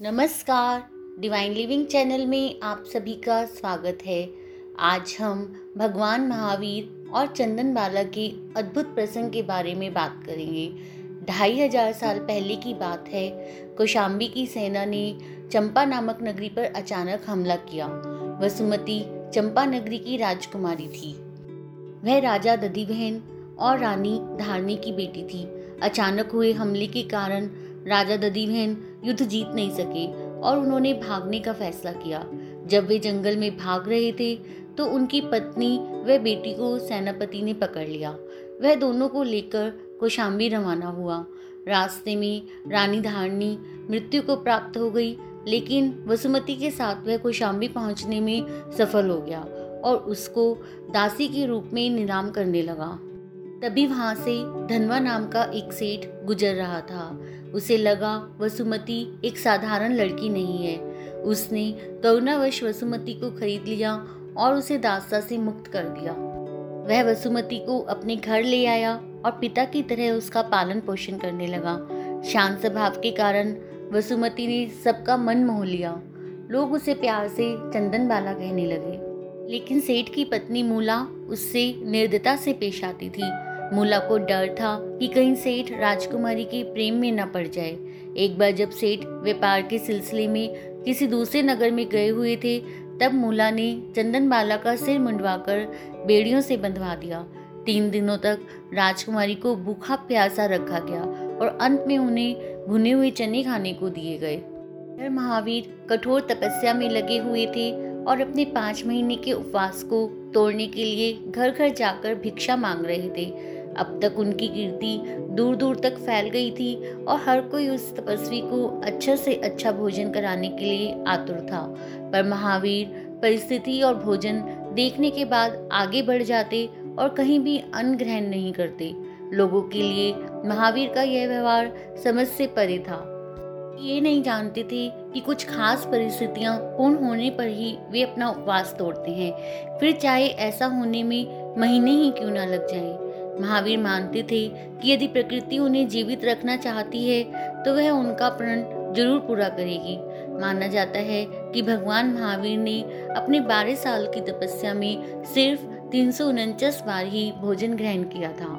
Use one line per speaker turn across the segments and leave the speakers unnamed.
नमस्कार। Divine living channel में आप सभी का स्वागत है। आज हम भगवान महावीर और चंदन बाला के अद्भुत प्रसंग के बारे में बात करेंगे। ढाई हज़ार साल पहले की बात है। कौशाम्बी की सेना ने चंपा नामक नगरी पर अचानक हमला किया। वसुमती चंपा नगरी की राजकुमारी थी। वह राजा दधी बहन और रानी धारनी की बेटी थी। अचानक हुए हमले के कारण राजा दधी बहन युद्ध जीत नहीं सके और उन्होंने भागने का फैसला किया। जब वे जंगल में भाग रहे थे तो उनकी पत्नी व बेटी को सेनापति ने पकड़ लिया। वह दोनों को लेकर कौशाम्बी रवाना हुआ। रास्ते में रानी धारणी मृत्यु को प्राप्त हो गई, लेकिन वसुमती के साथ वह कौशाम्बी पहुँचने में सफल हो गया और उसको दासी के रूप में नीलाम करने लगा। तभी वहाँ से धनवा नाम का एक सेठ गुजर रहा था। उसे लगा, वसुमती एक साधारण लड़की नहीं है। उसने करुणावश वसुमती को खरीद लिया और उसे दास्ता से मुक्त कर दिया। वह वसुमती को अपने घर ले आया और पिता की तरह उसका पालन पोषण करने लगा। शांत स्वभाव के कारण वसुमती ने सबका मन मोह लिया। लोग उसे प्यार से चंदन बाला कहने लगे। लेकिन सेठ की पत्नी मूला उससे निर्दता से पेश आती थी। मूला को डर था कि कहीं सेठ राजकुमारी के प्रेम में न पड़ जाए। एक बार जब सेठ व्यापार के सिलसिले में किसी दूसरे नगर में गए हुए थे, तब मूला ने चंदन बाला का सिर मुंडवाकर बेड़ियों से बंधवा दिया। तीन दिनों तक राजकुमारी को भूखा प्यासा रखा गया और अंत में उन्हें भुने हुए चने खाने को दिए गए। महावीर कठोर तपस्या में लगे हुए थे और अपने पाँच महीने के उपवास को तोड़ने के लिए घर घर जाकर भिक्षा मांग रहे थे। अब तक उनकी कीर्ति दूर दूर तक फैल गई थी और हर कोई उस तपस्वी को अच्छा से अच्छा भोजन कराने के लिए आतुर था। पर महावीर, परिस्थिति और भोजन देखने के बाद आगे बढ़ जाते और कहीं भी अन्न ग्रहण नहीं करते। लोगों के लिए महावीर का यह व्यवहार समझ से परे था। ये नहीं जानते थे कि कुछ खास परिस्थितियाँ पूर्ण होने पर ही वे अपना उपवास तोड़ते हैं। फिर चाहे ऐसा होने में महीने ही क्यों ना लग जाए। महावीर मानते थे कि यदि प्रकृति उन्हें जीवित रखना चाहती है तो वह उनका प्रण ज़रूर पूरा करेगी। माना जाता है कि भगवान महावीर ने अपने बारह साल की तपस्या में सिर्फ़ तीन बार ही भोजन ग्रहण किया था।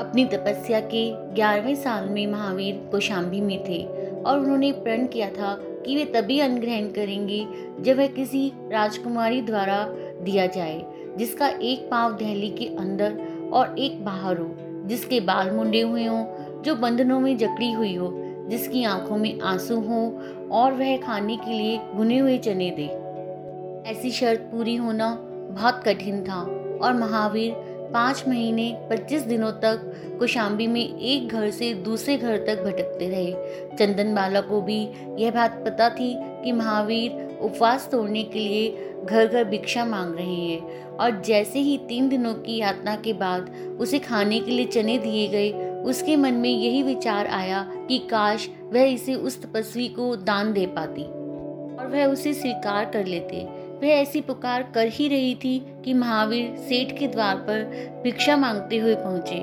अपनी तपस्या के ग्यारहवें साल में महावीर कौशाम्बी में थे और उन्होंने प्रण किया था कि वे तभी अन्न ग्रहण करेंगे जब वह किसी राजकुमारी द्वारा दिया जाए, जिसका एक पाँव दहली के अंदर और एक बाहर हो, जिसके बाल मुंडे हुए हों, जो बंधनों में जकड़ी हुई हो, जिसकी आँखों में आँसू हो, और वह खाने के लिए भुने हुए चने दे। ऐसी शर्त पूरी होना बहुत कठिन था, और महावीर पाँच महीने, पच्चीस दिनों तक कुशाम्बी में एक घर से दूसरे घर तक भटकते रहे। चंदन बाला को भी यह बात पता थी कि महावीर उपवास तोड़ने के लिए घर घर भिक्षा मांग रहे हैं और जैसे ही तीन दिनों की यातना के बाद उसे खाने के लिए चने दिए गए, उसके मन में यही विचार आया कि काश वह इसे उस तपस्वी को दान दे पाती और वह उसे स्वीकार कर लेते। वह ऐसी पुकार कर ही रही थी कि महावीर सेठ के द्वार पर भिक्षा मांगते हुए पहुँचे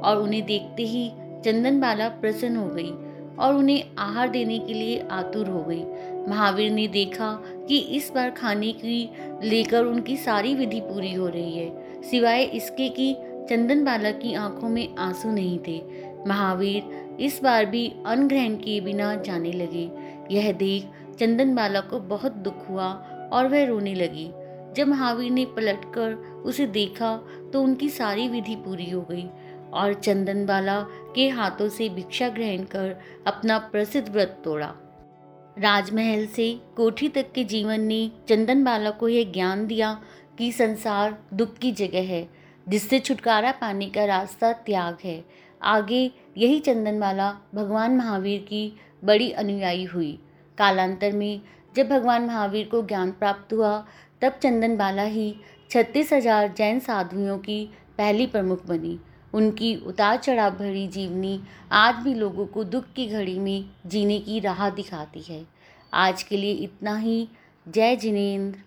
और उन्हें देखते ही चंदन बाला प्रसन्न हो गई और उन्हें आहार देने के लिए आतुर हो गई। महावीर ने देखा कि इस बार खाने की लेकर उनकी सारी विधि पूरी हो रही है, सिवाय इसके कि चंदन बाला की आँखों में आँसू नहीं थे। महावीर इस बार भी अन्न ग्रहण किए बिना जाने लगे। यह देख चंदन बाला को बहुत दुख हुआ और वह रोने लगी। जब महावीर ने पलटकर उसे देखा तो उनकी सारी विधि पूरी हो गई और चंदन बाला के हाथों से भिक्षा ग्रहण कर अपना प्रसिद्ध व्रत तोड़ा। राजमहल से कोठी तक के जीवन ने चंदन बाला को यह ज्ञान दिया कि संसार दुख की जगह है, जिससे छुटकारा पाने का रास्ता त्याग है। आगे यही चंदनबाला भगवान महावीर की बड़ी अनुयायी हुई। कालांतर में जब भगवान महावीर को ज्ञान प्राप्त हुआ, तब चंदन बाला ही छत्तीस हज़ार जैन साधुओं की पहली प्रमुख बनी। उनकी उतार चढ़ाव भरी जीवनी आज भी लोगों को दुख की घड़ी में जीने की राह दिखाती है। आज के लिए इतना ही। जय जिनेन्द्र।